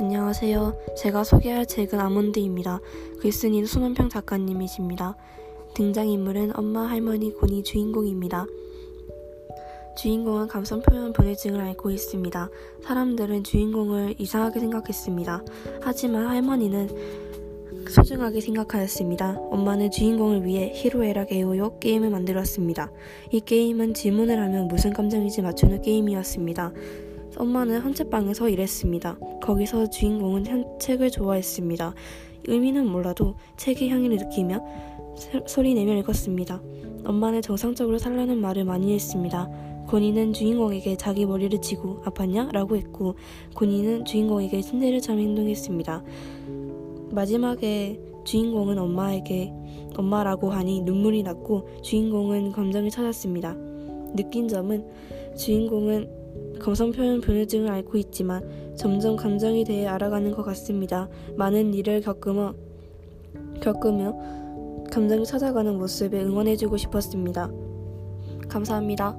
안녕하세요. 제가 소개할 책은 아몬드입니다. 글쓴이는 손원평 작가님이십니다. 등장인물은 엄마, 할머니, 고니 주인공입니다. 주인공은 감성 표현 불내증을 앓고 있습니다. 사람들은 주인공을 이상하게 생각했습니다. 하지만 할머니는 소중하게 생각하였습니다. 엄마는 주인공을 위해 히로에라 게오요 게임을 만들었습니다. 이 게임은 질문을 하면 무슨 감정인지 맞추는 게임이었습니다. 엄마는 헌책방에서 일했습니다. 거기서 주인공은 현, 책을 좋아했습니다. 의미는 몰라도 책의 향기를 느끼며 소리 내며 읽었습니다. 엄마는 정상적으로 살라는 말을 많이 했습니다. 고니는 주인공에게 자기 머리를 치고 아팠냐? 라고 했고 고니는 주인공에게 침대를처럼 행동했습니다. 마지막에 주인공은 엄마에게 엄마라고 하니 눈물이 났고 주인공은 감정을 찾았습니다. 느낀 점은 주인공은 감성 표현 불내증을 앓고 있지만 점점 감정에 대해 알아가는 것 같습니다. 많은 일을 겪으며, 겪으며 감정을 찾아가는 모습에 응원해주고 싶었습니다. 감사합니다.